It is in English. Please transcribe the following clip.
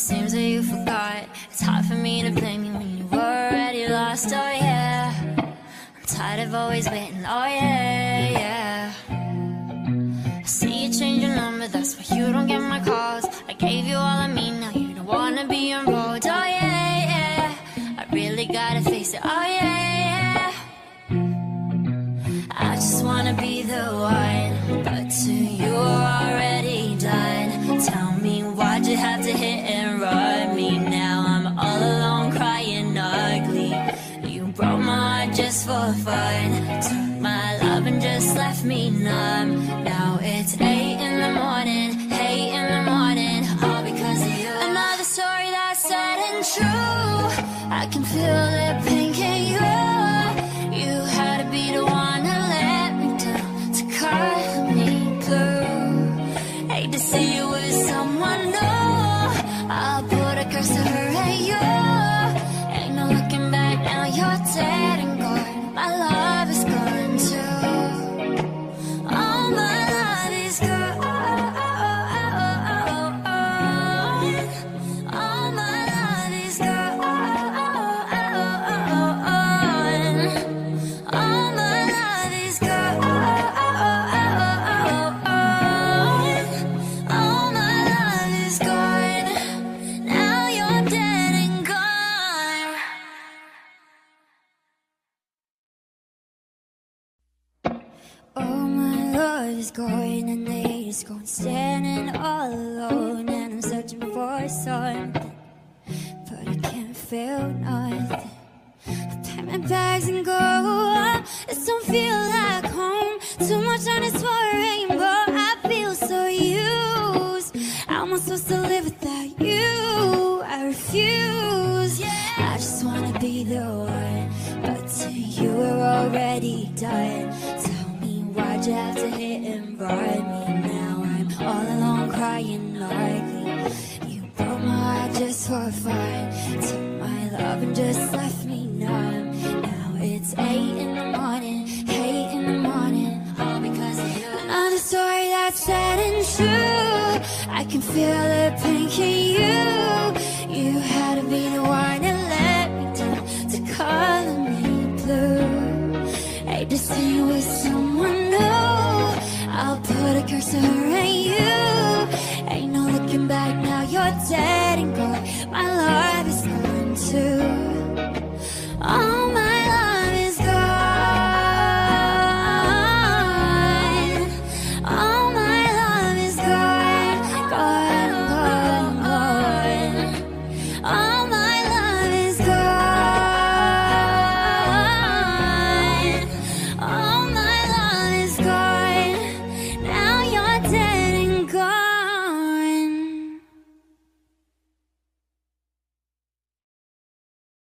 seems that you forgot. It's hard for me to blame you when you were already lost. Oh yeah, I'm tired of always waiting. Oh yeah, yeah. I see you change your number, that's why you don't get my calls. I gave you all of me, now you don't wanna be enrolled. Oh yeah, yeah. I really gotta face it. Oh yeah, yeah. I just wanna be the one, fun. Took my love and just left me numb. Now it's eight in the morning, eight in the morning, all because of you. Another story that's sad and true. I can feel the is going and the hate is gone, standing all alone, and I'm searching for something, but I can't feel nothing. I pack my bags and go. This don't feel like home. Too much on this for a rainbow. I feel so used. How am I supposed to live without you? I refuse. I just wanna be the one, but you we're already done. You have to hit and run me? Now I'm all alone crying ugly. You broke my heart just for fun. Took my love and just left me numb. Now it's eight in the morning, eight in the morning, all because of you. Another story that's sad and true. I can feel the pain, can you? like